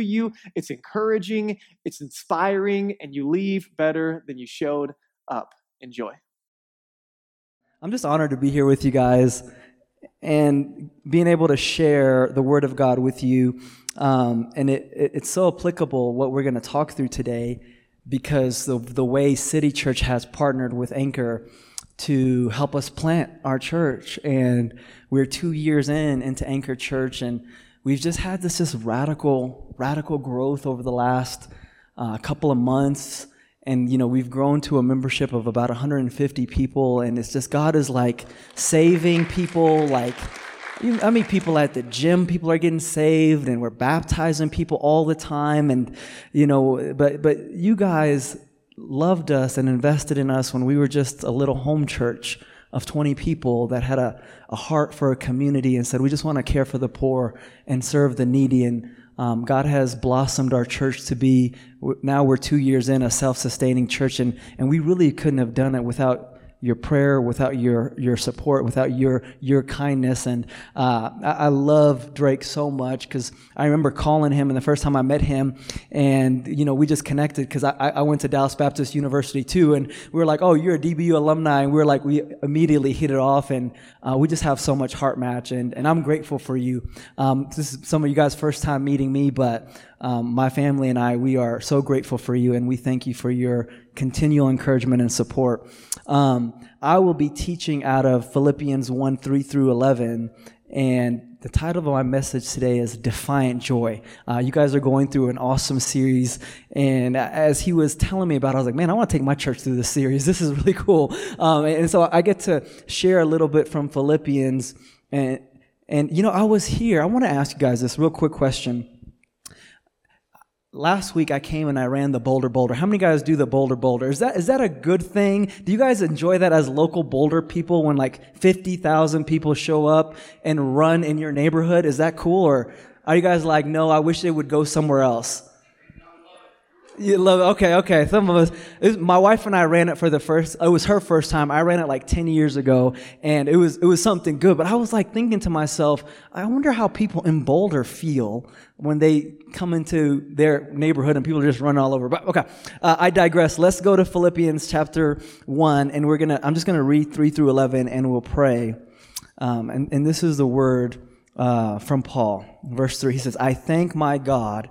you, it's encouraging, it's inspiring, and you leave better than you showed up. Enjoy. I'm just honored to be here with you guys and being able to share the Word of God with you. Um, and it, it, it's so applicable what we're going to talk through today because the, the way City Church has partnered with Anchor to help us plant our church. And we're two years in into Anchor Church, and we've just had this just radical, radical growth over the last uh, couple of months. And, you know, we've grown to a membership of about 150 people. And it's just, God is like saving people. Like, you, I mean, people at the gym, people are getting saved, and we're baptizing people all the time. And, you know, but, but you guys loved us and invested in us when we were just a little home church of 20 people that had a, a heart for a community and said, we just want to care for the poor and serve the needy. And um, God has blossomed our church to be, now we're two years in, a self sustaining church. And, and we really couldn't have done it without your prayer, without your your support, without your your kindness. And uh, I, I, love Drake so much because I remember calling him, and the first time I met him, and you know we just connected because I, I went to Dallas Baptist University too, and we were like, oh, you're a DBU alumni, and we were like, we immediately hit it off, and uh, we just have so much heart match, and and I'm grateful for you. Um, this is some of you guys' first time meeting me, but um, my family and I, we are so grateful for you, and we thank you for your continual encouragement and support. Um, I will be teaching out of Philippians 1 3 through 11. And the title of my message today is Defiant Joy. Uh, you guys are going through an awesome series. And as he was telling me about it, I was like, man, I want to take my church through this series. This is really cool. Um, and so I get to share a little bit from Philippians. And, and, you know, I was here. I want to ask you guys this real quick question last week I came and I ran the Bolder Boulder. How many guys do the Bolder Boulder? Is that is that a good thing? Do you guys enjoy that as local Boulder people when like 50,000 people show up and run in your neighborhood? Is that cool or are you guys like, "No, I wish they would go somewhere else?" You love it. Okay, okay. Some of us, was, my wife and I ran it for the first. It was her first time. I ran it like ten years ago, and it was it was something good. But I was like thinking to myself, I wonder how people in Boulder feel when they come into their neighborhood and people just run all over. But okay, uh, I digress. Let's go to Philippians chapter one, and we're gonna. I'm just gonna read three through eleven, and we'll pray. Um, and and this is the word uh, from Paul, verse three. He says, "I thank my God."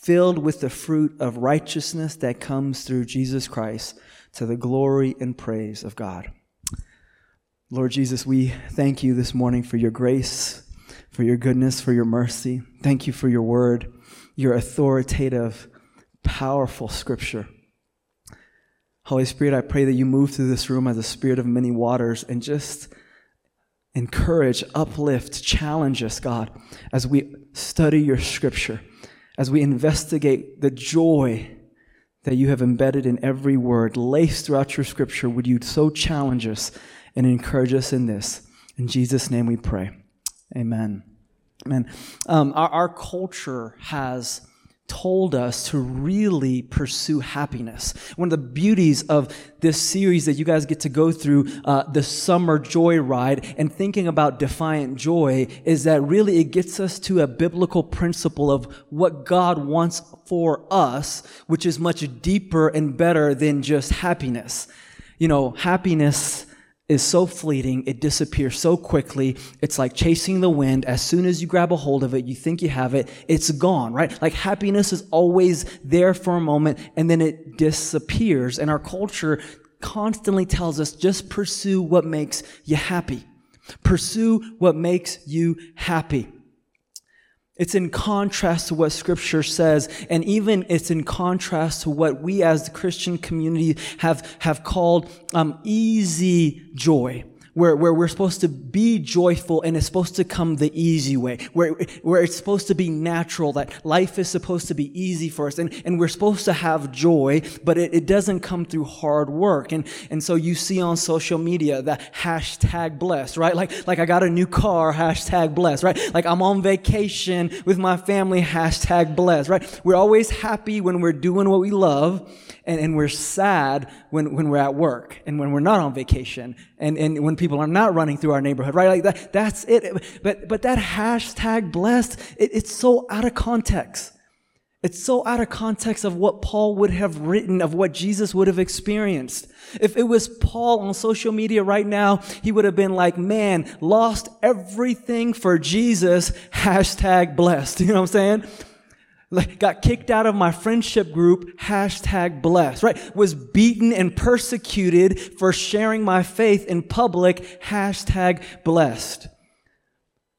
filled with the fruit of righteousness that comes through Jesus Christ to the glory and praise of God. Lord Jesus, we thank you this morning for your grace, for your goodness, for your mercy. Thank you for your word, your authoritative, powerful scripture. Holy Spirit, I pray that you move through this room as a spirit of many waters and just encourage, uplift, challenge us, God, as we study your scripture as we investigate the joy that you have embedded in every word, laced throughout your scripture, would you so challenge us and encourage us in this? In Jesus' name we pray. Amen. Amen. Um, our, our culture has told us to really pursue happiness. One of the beauties of this series that you guys get to go through, uh, the summer joy ride, and thinking about defiant joy is that really it gets us to a biblical principle of what God wants for us, which is much deeper and better than just happiness. You know, happiness is so fleeting, it disappears so quickly. It's like chasing the wind. As soon as you grab a hold of it, you think you have it, it's gone, right? Like happiness is always there for a moment and then it disappears. And our culture constantly tells us just pursue what makes you happy. Pursue what makes you happy. It's in contrast to what scripture says, and even it's in contrast to what we as the Christian community have, have called um, easy joy where, where we're supposed to be joyful and it's supposed to come the easy way, where, where it's supposed to be natural, that life is supposed to be easy for us. And, and we're supposed to have joy, but it, it doesn't come through hard work. And, and so you see on social media that hashtag blessed, right? Like, like I got a new car, hashtag blessed, right? Like I'm on vacation with my family, hashtag blessed, right? We're always happy when we're doing what we love and, and we're sad when, when we're at work and when we're not on vacation and, and when people are not running through our neighborhood, right? Like that, that's it. But, but that hashtag blessed, it, it's so out of context. It's so out of context of what Paul would have written, of what Jesus would have experienced. If it was Paul on social media right now, he would have been like, man, lost everything for Jesus, hashtag blessed. You know what I'm saying? Like got kicked out of my friendship group, hashtag blessed, right? Was beaten and persecuted for sharing my faith in public, hashtag blessed.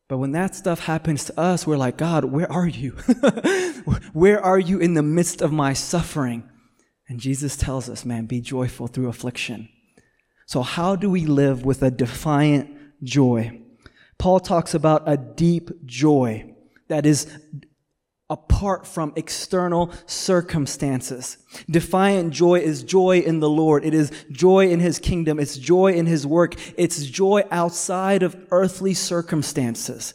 But when that stuff happens to us, we're like, God, where are you? where are you in the midst of my suffering? And Jesus tells us, man, be joyful through affliction. So how do we live with a defiant joy? Paul talks about a deep joy that is apart from external circumstances. Defiant joy is joy in the Lord. It is joy in His kingdom. It's joy in His work. It's joy outside of earthly circumstances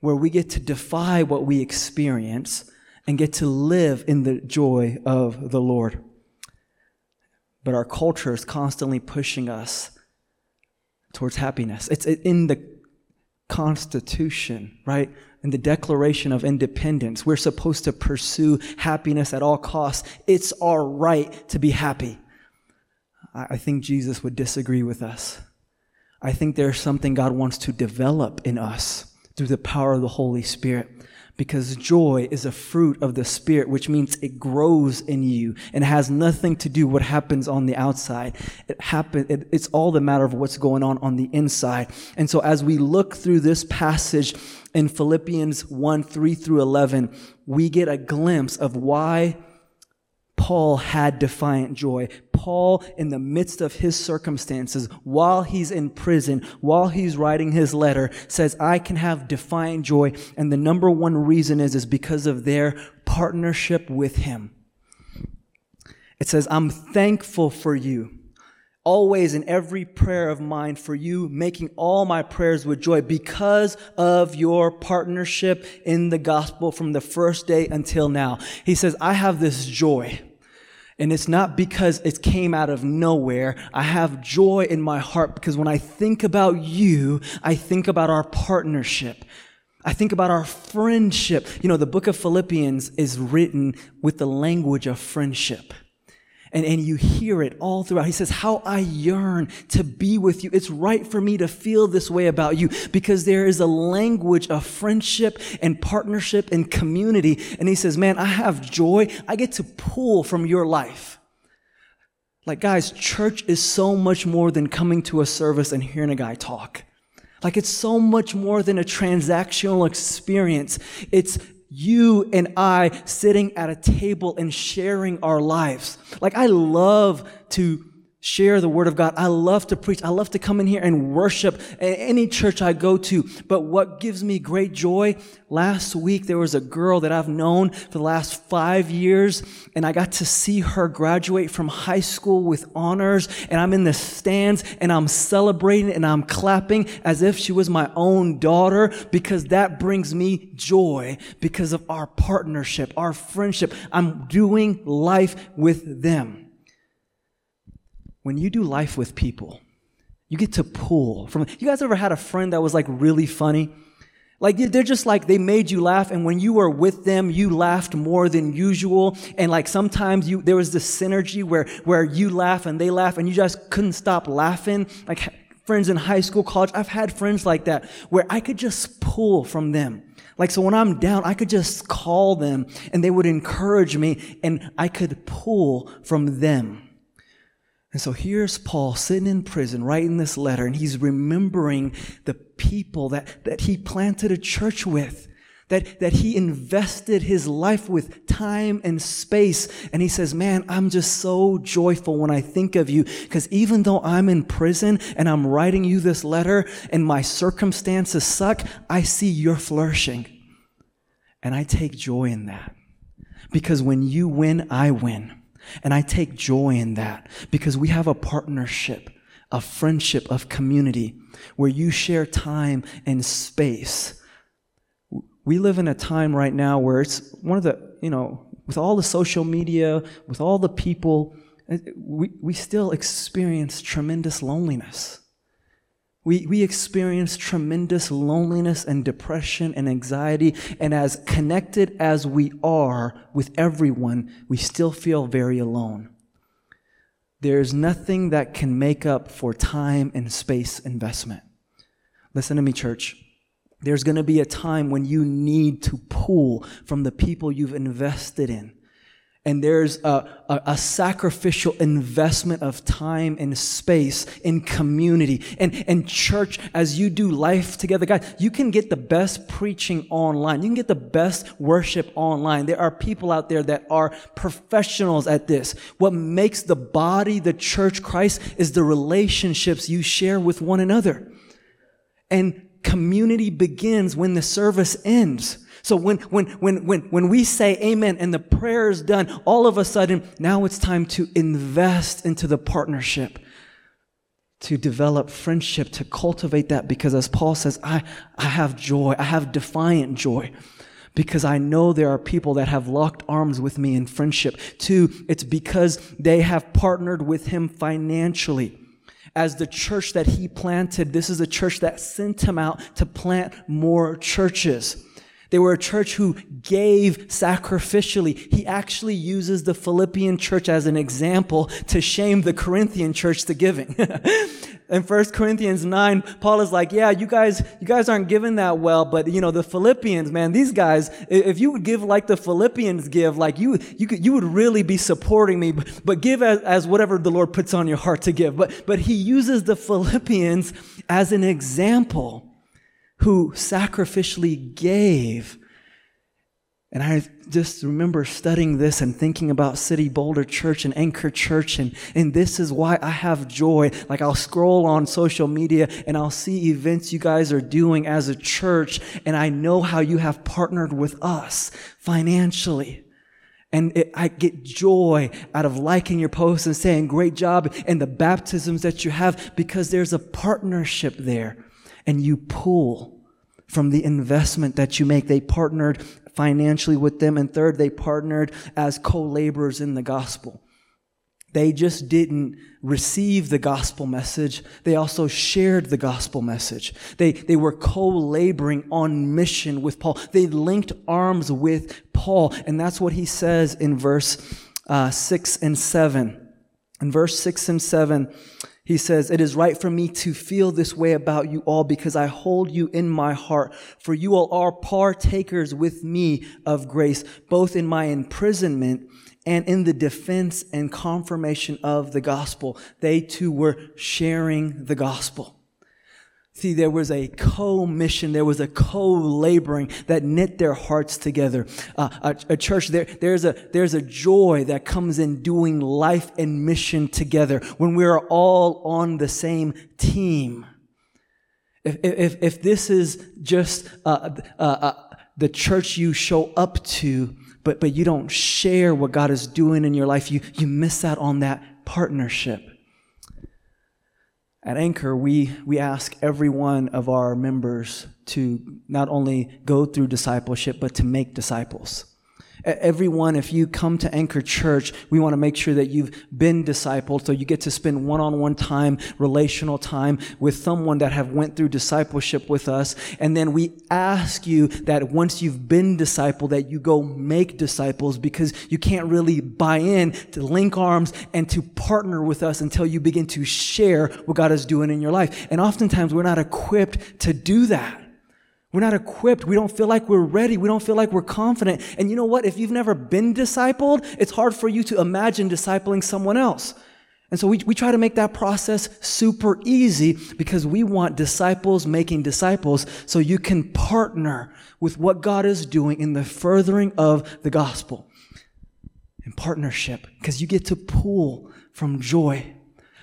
where we get to defy what we experience and get to live in the joy of the Lord. But our culture is constantly pushing us towards happiness. It's in the Constitution, right? In the Declaration of Independence. We're supposed to pursue happiness at all costs. It's our right to be happy. I think Jesus would disagree with us. I think there's something God wants to develop in us through the power of the Holy Spirit because joy is a fruit of the spirit which means it grows in you and has nothing to do with what happens on the outside. It happen it, it's all the matter of what's going on on the inside. And so as we look through this passage in Philippians 1 3 through 11, we get a glimpse of why Paul had defiant joy. Paul, in the midst of his circumstances, while he's in prison, while he's writing his letter, says, I can have defiant joy. And the number one reason is, is because of their partnership with him. It says, I'm thankful for you always in every prayer of mine for you, making all my prayers with joy because of your partnership in the gospel from the first day until now. He says, I have this joy. And it's not because it came out of nowhere. I have joy in my heart because when I think about you, I think about our partnership. I think about our friendship. You know, the book of Philippians is written with the language of friendship. And, and you hear it all throughout. He says, How I yearn to be with you. It's right for me to feel this way about you because there is a language of friendship and partnership and community. And he says, Man, I have joy. I get to pull from your life. Like, guys, church is so much more than coming to a service and hearing a guy talk. Like, it's so much more than a transactional experience. It's you and I sitting at a table and sharing our lives. Like, I love to share the word of God. I love to preach. I love to come in here and worship any church I go to. But what gives me great joy? Last week, there was a girl that I've known for the last five years, and I got to see her graduate from high school with honors, and I'm in the stands, and I'm celebrating, and I'm clapping as if she was my own daughter, because that brings me joy because of our partnership, our friendship. I'm doing life with them when you do life with people, you get to pull from. You guys ever had a friend that was like really funny? Like they're just like they made you laugh, and when you were with them, you laughed more than usual. And like sometimes you there was this synergy where where you laugh and they laugh, and you just couldn't stop laughing. Like friends in high school, college, I've had friends like that where I could just pull from them. Like, so when I'm down, I could just call them and they would encourage me and I could pull from them. And so here's Paul sitting in prison writing this letter, and he's remembering the people that, that he planted a church with, that, that he invested his life with time and space. And he says, Man, I'm just so joyful when I think of you, because even though I'm in prison and I'm writing you this letter and my circumstances suck, I see you're flourishing. And I take joy in that. Because when you win, I win. And I take joy in that because we have a partnership, a friendship, of community where you share time and space. We live in a time right now where it's one of the, you know, with all the social media, with all the people, we, we still experience tremendous loneliness. We, we experience tremendous loneliness and depression and anxiety. And as connected as we are with everyone, we still feel very alone. There's nothing that can make up for time and space investment. Listen to me, church. There's going to be a time when you need to pull from the people you've invested in and there's a, a, a, sacrificial investment of time and space in community and, and church as you do life together. Guys, you can get the best preaching online. You can get the best worship online. There are people out there that are professionals at this. What makes the body, the church, Christ is the relationships you share with one another. And community begins when the service ends. So when, when, when, when, when we say amen and the prayer is done, all of a sudden, now it's time to invest into the partnership, to develop friendship, to cultivate that because as Paul says, I, I have joy. I have defiant joy because I know there are people that have locked arms with me in friendship. Two, it's because they have partnered with him financially as the church that he planted, this is a church that sent him out to plant more churches. They were a church who gave sacrificially. He actually uses the Philippian church as an example to shame the Corinthian church to giving. In 1 Corinthians 9, Paul is like, yeah, you guys, you guys aren't giving that well, but you know, the Philippians, man, these guys, if you would give like the Philippians give, like you, you could, you would really be supporting me, but, give as, as whatever the Lord puts on your heart to give. But, but he uses the Philippians as an example who sacrificially gave. And I just remember studying this and thinking about City Boulder Church and Anchor Church, and, and this is why I have joy. Like I'll scroll on social media and I'll see events you guys are doing as a church, and I know how you have partnered with us financially. And it, I get joy out of liking your posts and saying, great job, and the baptisms that you have because there's a partnership there and you pull from the investment that you make. They partnered financially with them. And third, they partnered as co-laborers in the gospel. They just didn't receive the gospel message. They also shared the gospel message. They, they were co-laboring on mission with Paul. They linked arms with Paul. And that's what he says in verse uh, 6 and 7. In verse 6 and 7, he says, It is right for me to feel this way about you all because I hold you in my heart. For you all are partakers with me of grace, both in my imprisonment and in the defense and confirmation of the gospel. They too were sharing the gospel. See, there was a co-mission, there was a co-laboring that knit their hearts together. Uh, a, a, church, there, there's a, there's a joy that comes in doing life and mission together when we are all on the same team. If, if, if this is just uh, uh, uh, the church you show up to, but, but you don't share what God is doing in your life, you, you miss out on that partnership. At Anchor, we, we ask every one of our members to not only go through discipleship, but to make disciples. Everyone, if you come to Anchor Church, we want to make sure that you've been discipled, so you get to spend one-on-one time, relational time with someone that have went through discipleship with us. And then we ask you that once you've been discipled, that you go make disciples because you can't really buy in to link arms and to partner with us until you begin to share what God is doing in your life. And oftentimes we're not equipped to do that. We're not equipped. We don't feel like we're ready. We don't feel like we're confident. And you know what? If you've never been discipled, it's hard for you to imagine discipling someone else. And so we, we try to make that process super easy because we want disciples making disciples so you can partner with what God is doing in the furthering of the gospel. In partnership, because you get to pull from joy.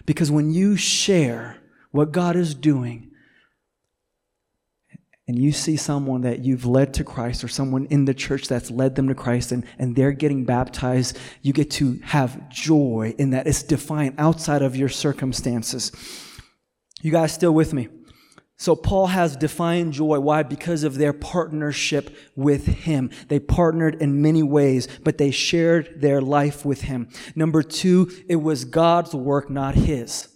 Because when you share what God is doing, and you see someone that you've led to Christ or someone in the church that's led them to Christ and, and they're getting baptized, you get to have joy in that. It's defined outside of your circumstances. You guys still with me? So Paul has defined joy. Why? Because of their partnership with him. They partnered in many ways, but they shared their life with him. Number two, it was God's work, not his.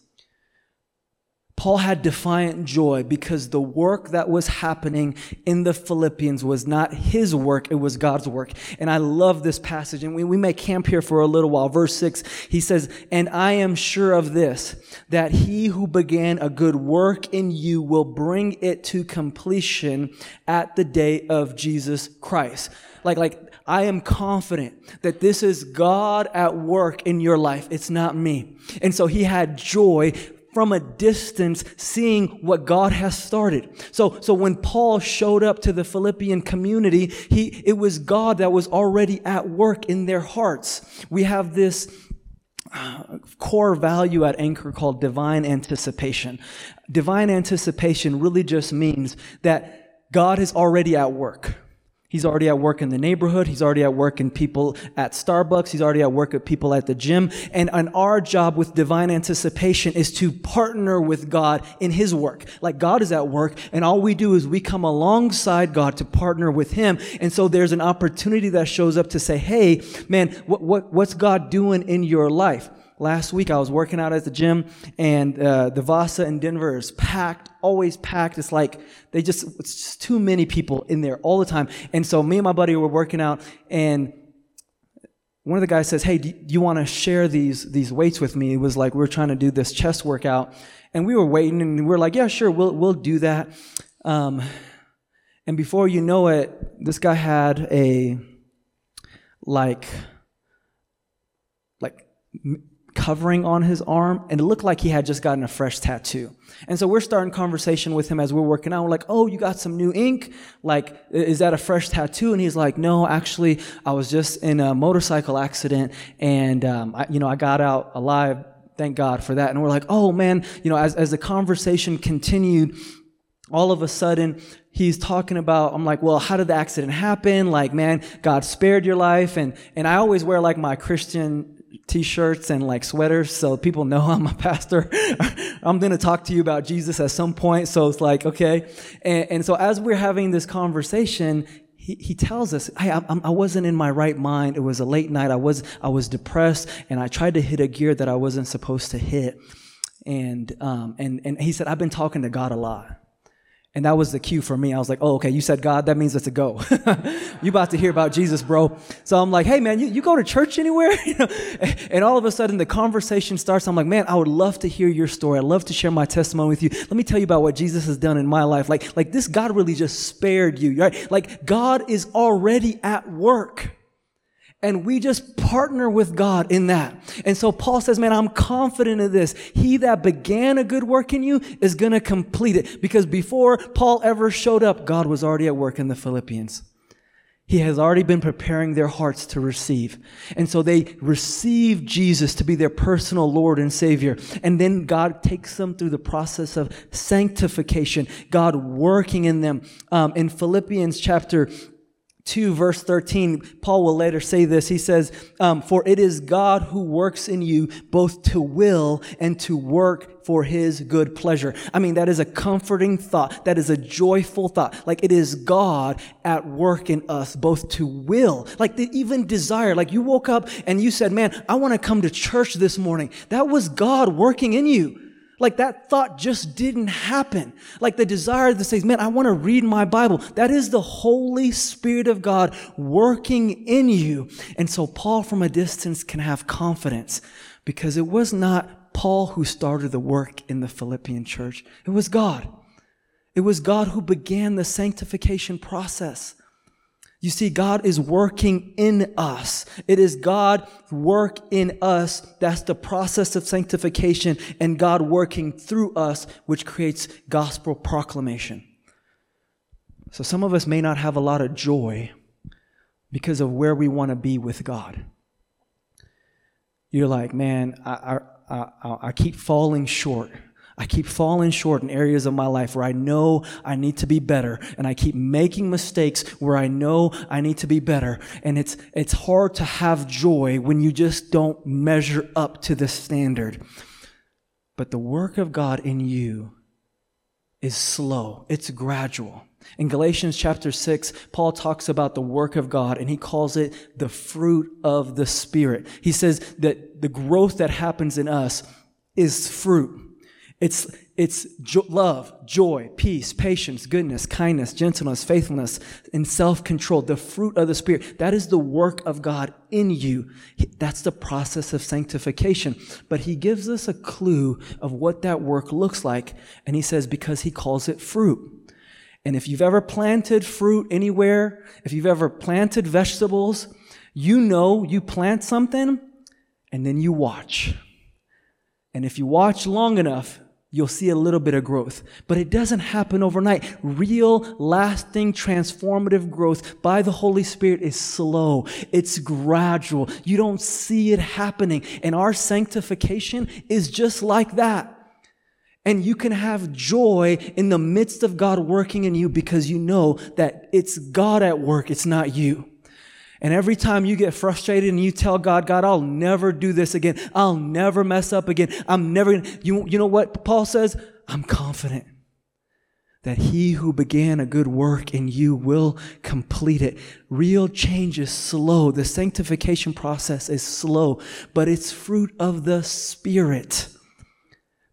Paul had defiant joy because the work that was happening in the Philippians was not his work, it was God's work. And I love this passage, and we, we may camp here for a little while. Verse 6, he says, And I am sure of this, that he who began a good work in you will bring it to completion at the day of Jesus Christ. Like, like, I am confident that this is God at work in your life. It's not me. And so he had joy from a distance seeing what God has started. So, so when Paul showed up to the Philippian community, he, it was God that was already at work in their hearts. We have this uh, core value at Anchor called divine anticipation. Divine anticipation really just means that God is already at work. He's already at work in the neighborhood. He's already at work in people at Starbucks. He's already at work at people at the gym. And, and our job with divine anticipation is to partner with God in His work. Like God is at work and all we do is we come alongside God to partner with Him. And so there's an opportunity that shows up to say, Hey, man, what, what, what's God doing in your life? Last week I was working out at the gym and uh, the Vasa in Denver is packed, always packed. It's like they just, it's just too many people in there all the time. And so me and my buddy were working out and one of the guys says, Hey, do you want to share these, these weights with me? It was like we are trying to do this chest workout and we were waiting and we were like, Yeah, sure, we'll, we'll do that. Um, and before you know it, this guy had a, like, like covering on his arm, and it looked like he had just gotten a fresh tattoo. And so we're starting conversation with him as we're working out. We're like, "Oh, you got some new ink? Like, is that a fresh tattoo?" And he's like, "No, actually, I was just in a motorcycle accident, and um, I, you know, I got out alive. Thank God for that." And we're like, "Oh man, you know," as as the conversation continued, all of a sudden he's talking about i'm like well how did the accident happen like man god spared your life and and i always wear like my christian t-shirts and like sweaters so people know I'm a pastor. I'm going to talk to you about Jesus at some point. So it's like, okay. And, and so as we're having this conversation, he, he tells us, hey, I, I wasn't in my right mind. It was a late night. I was, I was depressed and I tried to hit a gear that I wasn't supposed to hit. And, um, and, and he said, I've been talking to God a lot. And that was the cue for me. I was like, oh, okay, you said God, that means it's a go. you about to hear about Jesus, bro. So I'm like, hey, man, you, you go to church anywhere? and all of a sudden the conversation starts. I'm like, man, I would love to hear your story. I'd love to share my testimony with you. Let me tell you about what Jesus has done in my life. Like, like this God really just spared you, right? Like God is already at work. And we just partner with God in that. And so Paul says, man, I'm confident of this. He that began a good work in you is going to complete it. Because before Paul ever showed up, God was already at work in the Philippians. He has already been preparing their hearts to receive. And so they receive Jesus to be their personal Lord and Savior. And then God takes them through the process of sanctification, God working in them. Um, in Philippians chapter 2 verse 13 paul will later say this. He says um, for it is god who works in you both to will and to work for his good pleasure. I mean that is a comforting thought. That is a joyful thought. Like it is god at work in us both to will. Like the even desire. Like you woke up and you said man i want to come to church this morning. That was god working in you like that thought just didn't happen. Like the desire to say, man, I want to read my Bible. That is the Holy Spirit of God working in you. And so Paul from a distance can have confidence because it was not Paul who started the work in the Philippian church. It was God. It was God who began the sanctification process. You see, God is working in us. It is God work in us. That's the process of sanctification and God working through us, which creates gospel proclamation. So some of us may not have a lot of joy because of where we want to be with God. You're like, man, I, I, I, I keep falling short. I keep falling short in areas of my life where I know I need to be better and I keep making mistakes where I know I need to be better. And it's, it's hard to have joy when you just don't measure up to the standard. But the work of God in you is slow. It's gradual. In Galatians chapter 6, Paul talks about the work of God and he calls it the fruit of the Spirit. He says that the growth that happens in us is fruit. It's, it's jo- love, joy, peace, patience, goodness, kindness, gentleness, faithfulness, and self-control, the fruit of the Spirit. That is the work of God in you. That's the process of sanctification. But he gives us a clue of what that work looks like. And he says, because he calls it fruit. And if you've ever planted fruit anywhere, if you've ever planted vegetables, you know you plant something and then you watch. And if you watch long enough, you'll see a little bit of growth. But it doesn't happen overnight. Real, lasting, transformative growth by the Holy Spirit is slow. It's gradual. You don't see it happening. And our sanctification is just like that. And you can have joy in the midst of God working in you because you know that it's God at work. It's not you. And every time you get frustrated and you tell God, God, I'll never do this again. I'll never mess up again. I'm never, going you, you know what Paul says? I'm confident that he who began a good work in you will complete it. Real change is slow. The sanctification process is slow, but it's fruit of the Spirit.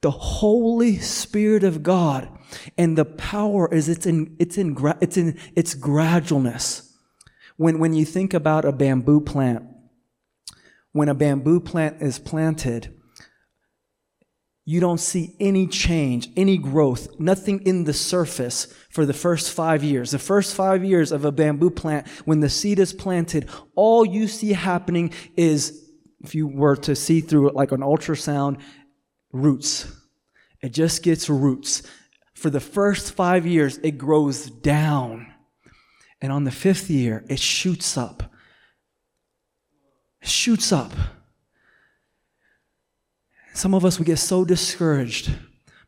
The Holy Spirit of God. And the power is it's in, it's in, it's in its gradualness. When, when you think about a bamboo plant, when a bamboo plant is planted, you don't see any change, any growth, nothing in the surface for the first five years. The first five years of a bamboo plant, when the seed is planted, all you see happening is, if you were to see through it like an ultrasound, roots. It just gets roots. For the first five years, it grows down. And on the fifth year, it shoots up. It shoots up. Some of us, we get so discouraged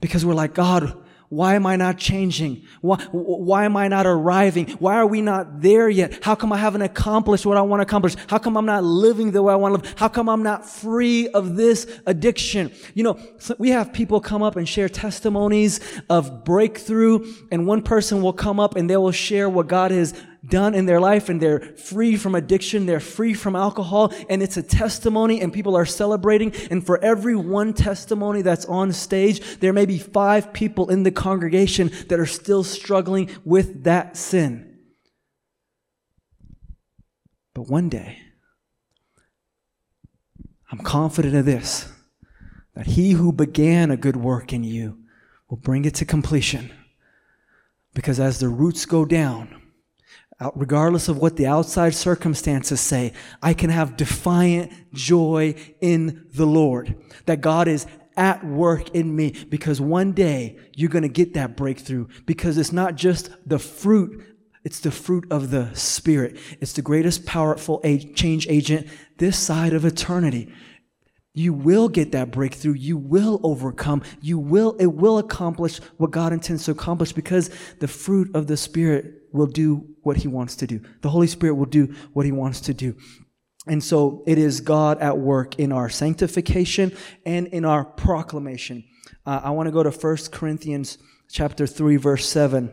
because we're like, God, why am I not changing? Why, why am I not arriving? Why are we not there yet? How come I haven't accomplished what I want to accomplish? How come I'm not living the way I want to live? How come I'm not free of this addiction? You know, we have people come up and share testimonies of breakthrough, and one person will come up and they will share what God has done in their life and they're free from addiction, they're free from alcohol, and it's a testimony and people are celebrating. And for every one testimony that's on stage, there may be five people in the congregation that are still struggling with that sin. But one day, I'm confident of this that he who began a good work in you will bring it to completion. Because as the roots go down, regardless of what the outside circumstances say, I can have defiant joy in the Lord. That God is at work in me because one day you're going to get that breakthrough because it's not just the fruit it's the fruit of the Spirit. It's the greatest powerful change agent this side of eternity. You will get that breakthrough. You will overcome. You will, it will accomplish what God intends to accomplish because the fruit of the Spirit will do what He wants to do. The Holy Spirit will do what He wants to do. And so it is God at work in our sanctification and in our proclamation. Uh, I want to go to 1 Corinthians chapter 3 verse 7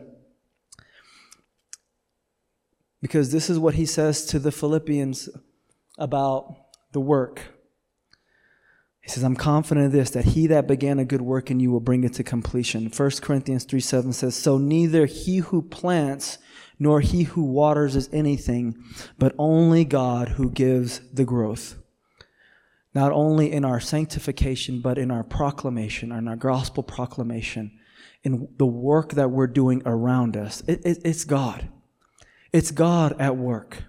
because this is what he says to the Philippians about the work. He says, I'm confident of this, that he that began a good work in you will bring it to completion. 1 Corinthians 3 7 says, So neither he who plants nor he who waters is anything, but only God who gives the growth. Not only in our sanctification, but in our proclamation, in our gospel proclamation, in the work that we're doing around us. It, it, it's God. It's God at work.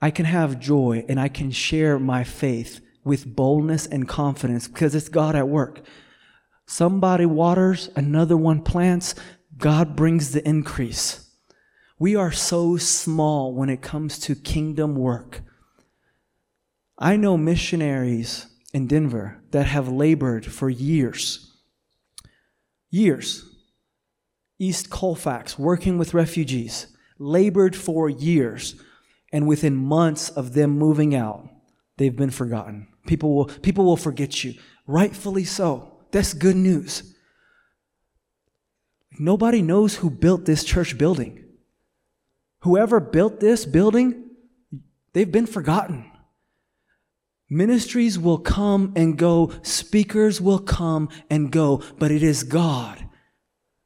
I can have joy and I can share my faith with boldness and confidence because it's God at work. Somebody waters, another one plants, God brings the increase. We are so small when it comes to kingdom work. I know missionaries in Denver that have labored for years. Years. East Colfax, working with refugees, labored for years. And within months of them moving out, they've been forgotten. People will, people will forget you. Rightfully so. That's good news. Nobody knows who built this church building. Whoever built this building, they've been forgotten. Ministries will come and go, speakers will come and go, but it is God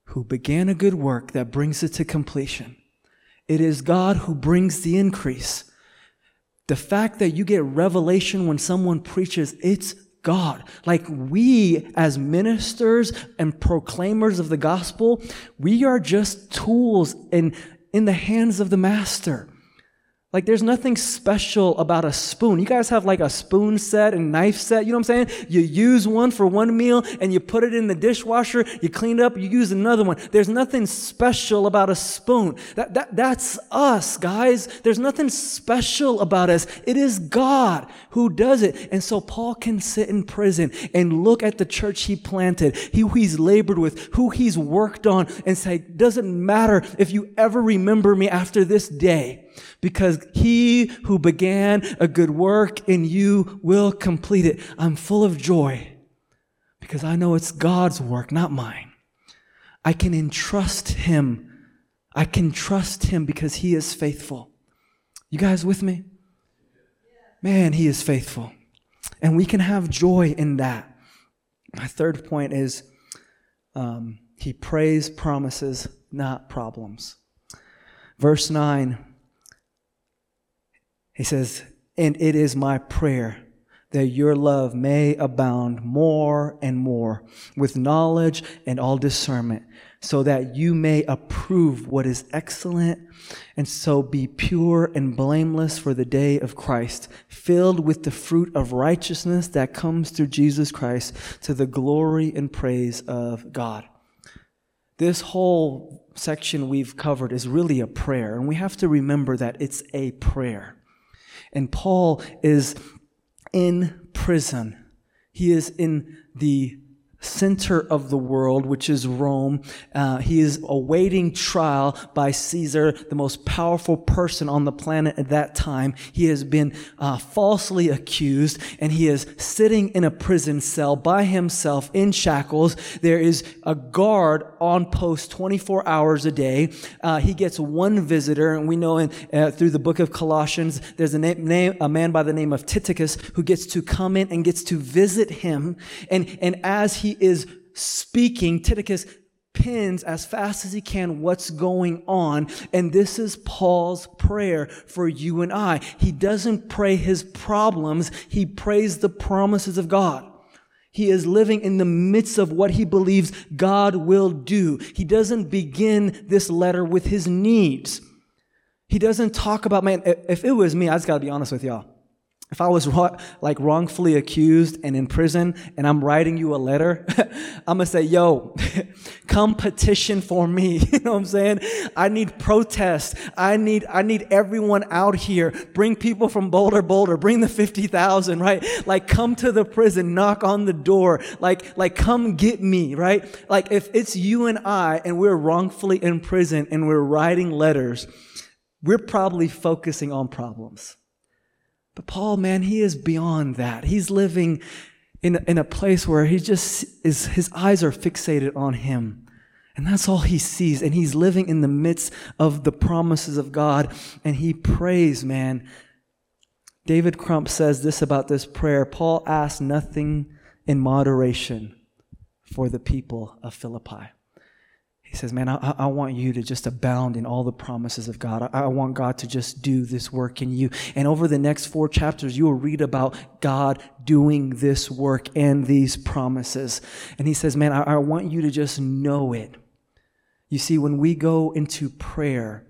who began a good work that brings it to completion. It is God who brings the increase. The fact that you get revelation when someone preaches, it's God. Like we as ministers and proclaimers of the gospel, we are just tools in, in the hands of the master. Like there's nothing special about a spoon. You guys have like a spoon set and knife set, you know what I'm saying? You use one for one meal and you put it in the dishwasher, you clean it up, you use another one. There's nothing special about a spoon. That, that, that's us, guys. There's nothing special about us. It is God who does it. And so Paul can sit in prison and look at the church he planted, who he's labored with, who he's worked on and say, doesn't matter if you ever remember me after this day because he who began a good work in you will complete it. I'm full of joy because I know it's God's work, not mine. I can entrust him. I can trust him because he is faithful. You guys with me? Man, he is faithful. And we can have joy in that. My third point is um, he prays promises, not problems. Verse 9 he says, And it is my prayer that your love may abound more and more with knowledge and all discernment, so that you may approve what is excellent, and so be pure and blameless for the day of Christ, filled with the fruit of righteousness that comes through Jesus Christ to the glory and praise of God. This whole section we've covered is really a prayer, and we have to remember that it's a prayer. And Paul is in prison. He is in the center of the world, which is Rome. Uh, he is awaiting trial by Caesar, the most powerful person on the planet at that time. He has been uh, falsely accused, and he is sitting in a prison cell by himself in shackles. There is a guard on post 24 hours a day. Uh, he gets one visitor, and we know in, uh, through the book of Colossians, there's a, name, a man by the name of Tychicus who gets to come in and gets to visit him. And, and as he is speaking, Tychicus pins as fast as he can what's going on. And this is Paul's prayer for you and I. He doesn't pray his problems. He prays the promises of God. He is living in the midst of what he believes God will do. He doesn't begin this letter with his needs. He doesn't talk about, man, if it was me, I just gotta be honest with y'all. If I was like wrongfully accused and in prison and I'm writing you a letter, I'm gonna say, yo, come petition for me. you know what I'm saying? I need protest. I need, I need everyone out here. Bring people from Bolder, Boulder. Bring the 50,000, right? Like come to the prison, knock on the door. Like, like come get me, right? Like if it's you and I and we're wrongfully in prison and we're writing letters, we're probably focusing on problems. But Paul, man, he is beyond that. He's living in, in a place where he just is, his eyes are fixated on him. And that's all he sees. And he's living in the midst of the promises of God. And he prays, man. David Crump says this about this prayer Paul asked nothing in moderation for the people of Philippi. He says, Man, I, I, want you to just abound in all the promises of God. I, I want God to just do this work in you. And over the next four chapters, you will read about God doing this work and these promises. And he says, Man, I, I want you to just know it. You see, when we go into prayer,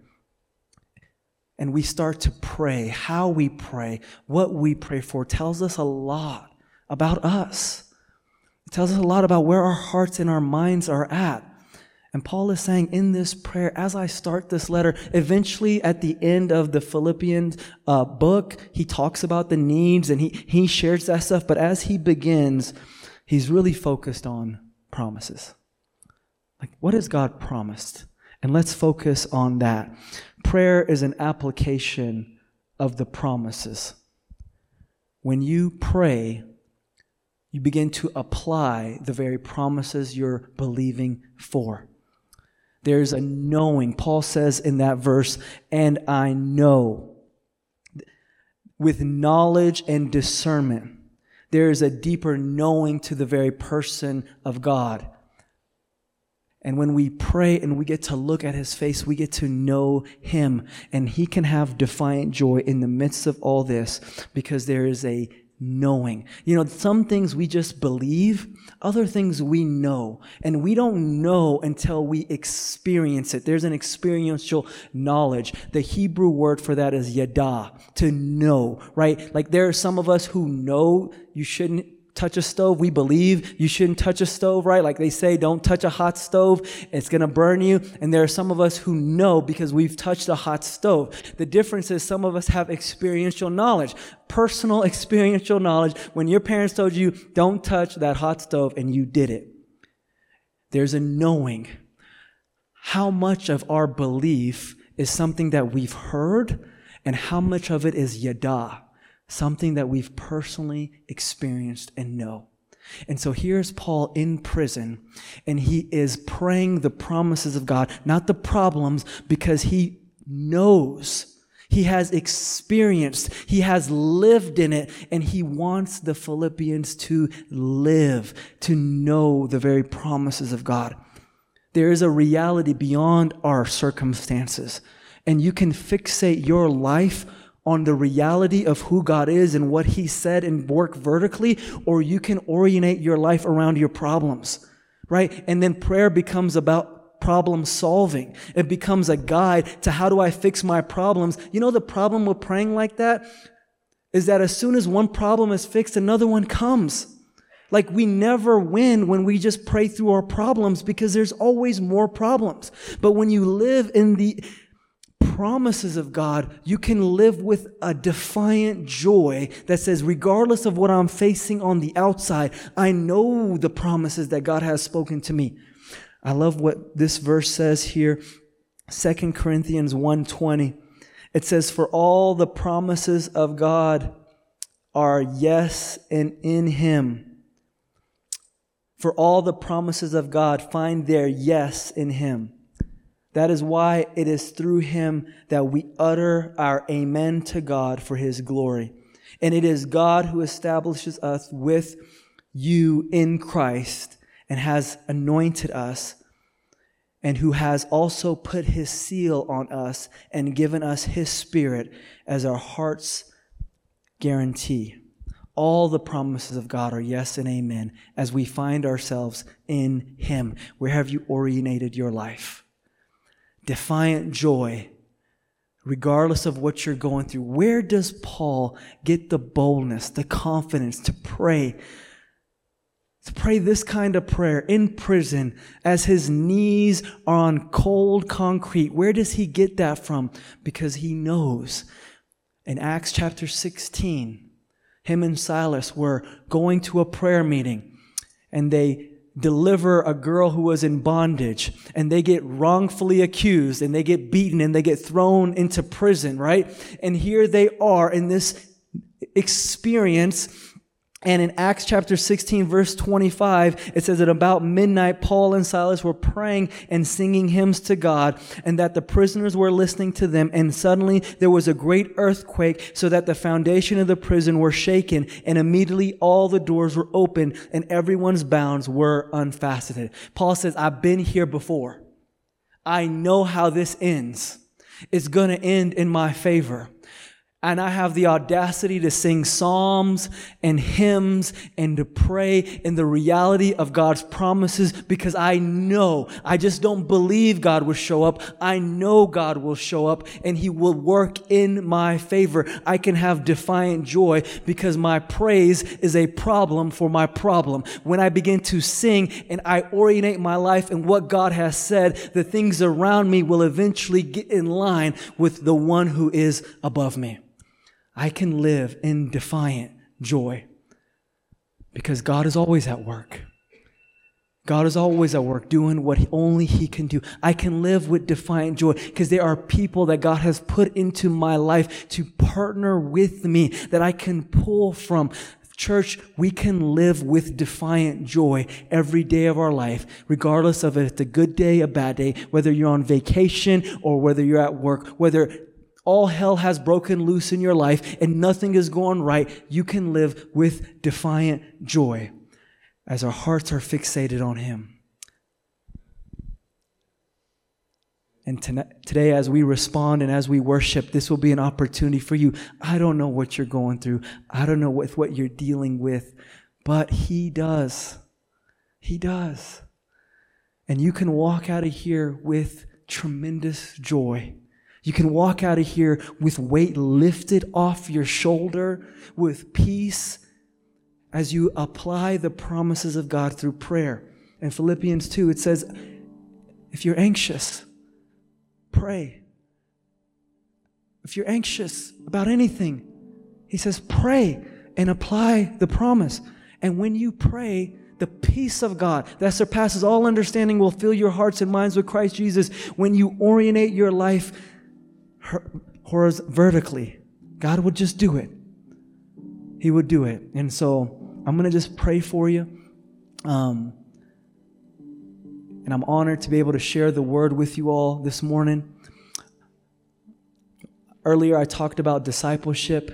and we start to pray, how we pray, what we pray for tells us a lot about us. It tells us a lot about where our hearts and our minds are at. And Paul is saying in this prayer, as I start this letter, eventually at the end of the Philippians uh, book, he talks about the needs and he, he shares that stuff. But as he begins, he's really focused on promises. Like, what has God promised? And let's focus on that. Prayer is an application of the promises. When you pray, you begin to apply the very promises you're believing for. There's a knowing. Paul says in that verse, and I know. With knowledge and discernment, there is a deeper knowing to the very person of God. And when we pray and we get to look at his face, we get to know him. And he can have defiant joy in the midst of all this because there is a knowing. You know, some things we just believe, other things we know. And we don't know until we experience it. There's an experiential knowledge. The Hebrew word for that is yada, to know, right? Like there are some of us who know you shouldn't touch a stove. We believe you shouldn't touch a stove, right? Like they say, don't touch a hot stove. It's going to burn you. And there are some of us who know because we've touched a hot stove. The difference is some of us have experiential knowledge, personal experiential knowledge. When your parents told you, don't touch that hot stove and you did it. There's a knowing. How much of our belief is something that we've heard and how much of it is yada? Something that we've personally experienced and know. And so here's Paul in prison, and he is praying the promises of God, not the problems, because he knows. He has experienced, he has lived in it, and he wants the Philippians to live, to know the very promises of God. There is a reality beyond our circumstances, and you can fixate your life on the reality of who God is and what He said and work vertically, or you can orientate your life around your problems, right? And then prayer becomes about problem solving. It becomes a guide to how do I fix my problems. You know, the problem with praying like that is that as soon as one problem is fixed, another one comes. Like we never win when we just pray through our problems because there's always more problems. But when you live in the promises of God, you can live with a defiant joy that says, regardless of what I'm facing on the outside, I know the promises that God has spoken to me. I love what this verse says here, 2 Corinthians 1:20. It says, For all the promises of God are yes and in him. For all the promises of God find their yes in him. That is why it is through him that we utter our amen to God for his glory. And it is God who establishes us with you in Christ and has anointed us and who has also put his seal on us and given us his spirit as our heart's guarantee. All the promises of God are yes and amen as we find ourselves in him. Where have you orientated your life? Defiant joy, regardless of what you're going through. Where does Paul get the boldness, the confidence to pray? To pray this kind of prayer in prison as his knees are on cold concrete. Where does he get that from? Because he knows in Acts chapter 16, him and Silas were going to a prayer meeting and they deliver a girl who was in bondage and they get wrongfully accused and they get beaten and they get thrown into prison, right? And here they are in this experience and in Acts chapter 16, verse 25, it says that about midnight, Paul and Silas were praying and singing hymns to God, and that the prisoners were listening to them. And suddenly there was a great earthquake, so that the foundation of the prison were shaken, and immediately all the doors were open, and everyone's bounds were unfastened. Paul says, I've been here before. I know how this ends. It's going to end in my favor and I have the audacity to sing psalms and hymns and to pray in the reality of God's promises because I know, I just don't believe God will show up. I know God will show up and He will work in my favor. I can have defiant joy because my praise is a problem for my problem. When I begin to sing and I orientate my life in what God has said, the things around me will eventually get in line with the one who is above me. I can live in defiant joy because God is always at work. God is always at work doing what only He can do. I can live with defiant joy because there are people that God has put into my life to partner with me that I can pull from. Church, we can live with defiant joy every day of our life, regardless of if it's a good day, a bad day, whether you're on vacation or whether you're at work, whether all hell has broken loose in your life and nothing is going right, you can live with defiant joy as our hearts are fixated on Him. And today, as we respond and as we worship, this will be an opportunity for you. I don't know what you're going through. I don't know with what you're dealing with, but He does. He does. And you can walk out of here with tremendous joy you can walk out of here with weight lifted off your shoulder, with peace as you apply the promises of God through prayer. In Philippians 2, it says, if you're anxious, pray. If you're anxious about anything, he says, pray and apply the promise. And when you pray, the peace of God that surpasses all understanding will fill your hearts and minds with Christ Jesus when you orientate your life vertically. God would just do it. He would do it. And so I'm going to just pray for you. Um, and I'm honored to be able to share the word with you all this morning. Earlier, I talked about discipleship.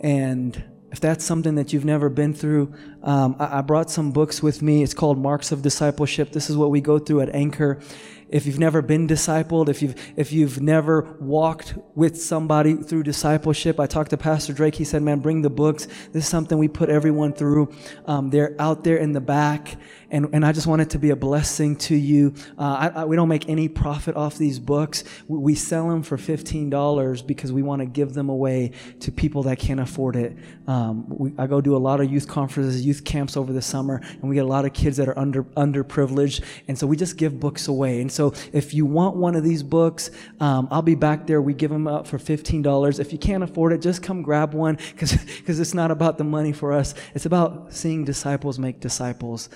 And if that's something that you've never been through, um, I, I brought some books with me. It's called Marks of Discipleship. This is what we go through at Anchor if you've never been discipled, if you've, if you've never walked with somebody through discipleship, I talked to Pastor Drake. He said, man, bring the books. This is something we put everyone through. Um, they're out there in the back. And, and I just want it to be a blessing to you. Uh, I, I, we don't make any profit off these books. We, we sell them for $15 because we want to give them away to people that can't afford it. Um, we, I go do a lot of youth conferences, youth camps over the summer, and we get a lot of kids that are under underprivileged. And so we just give books away. And so if you want one of these books, um, I'll be back there. We give them out for $15. If you can't afford it, just come grab one because it's not about the money for us. It's about seeing disciples make disciples.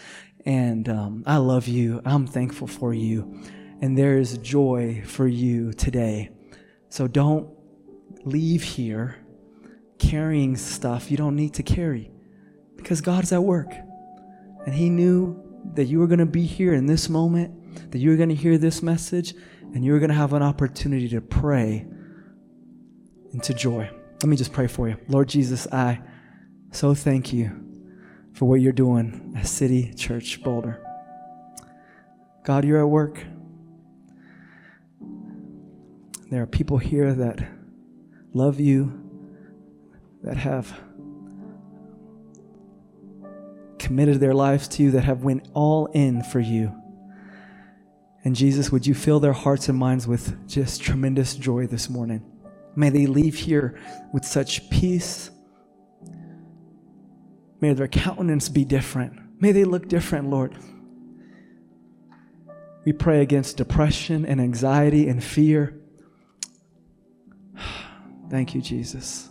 And um, I love you. I'm thankful for you. And there is joy for you today. So don't leave here carrying stuff you don't need to carry because God's at work. And He knew that you were going to be here in this moment that you were going to hear this message and you were going to have an opportunity to pray into joy. Let me just pray for you. Lord Jesus, I so thank you for what you're doing at City Church Boulder. God, you're at work. There are people here that love you, that have committed their lives to you, that have went all in for you. And Jesus, would you fill their hearts and minds with just tremendous joy this morning? May they leave here with such peace. May their countenance be different. May they look different, Lord. We pray against depression and anxiety and fear. Thank you, Jesus.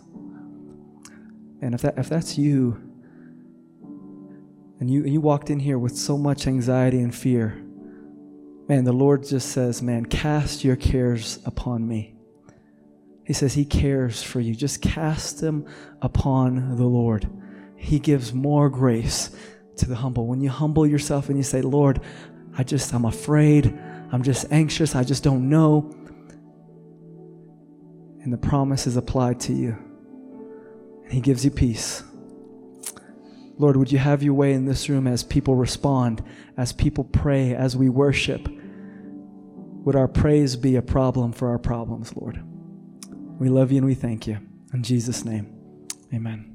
And if, that, if that's you, and you, you walked in here with so much anxiety and fear, man, the Lord just says, man, cast your cares upon me. He says he cares for you. Just cast them upon the Lord. He gives more grace to the humble. When you humble yourself and you say, Lord, I just, I'm afraid, I'm just anxious, I just don't know. And the promise is applied to you. And He gives you peace. Lord, would you have your way in this room as people respond, as people pray, as we worship? Would our praise be a problem for our problems, Lord? We love you and we thank you. In Jesus' name, amen.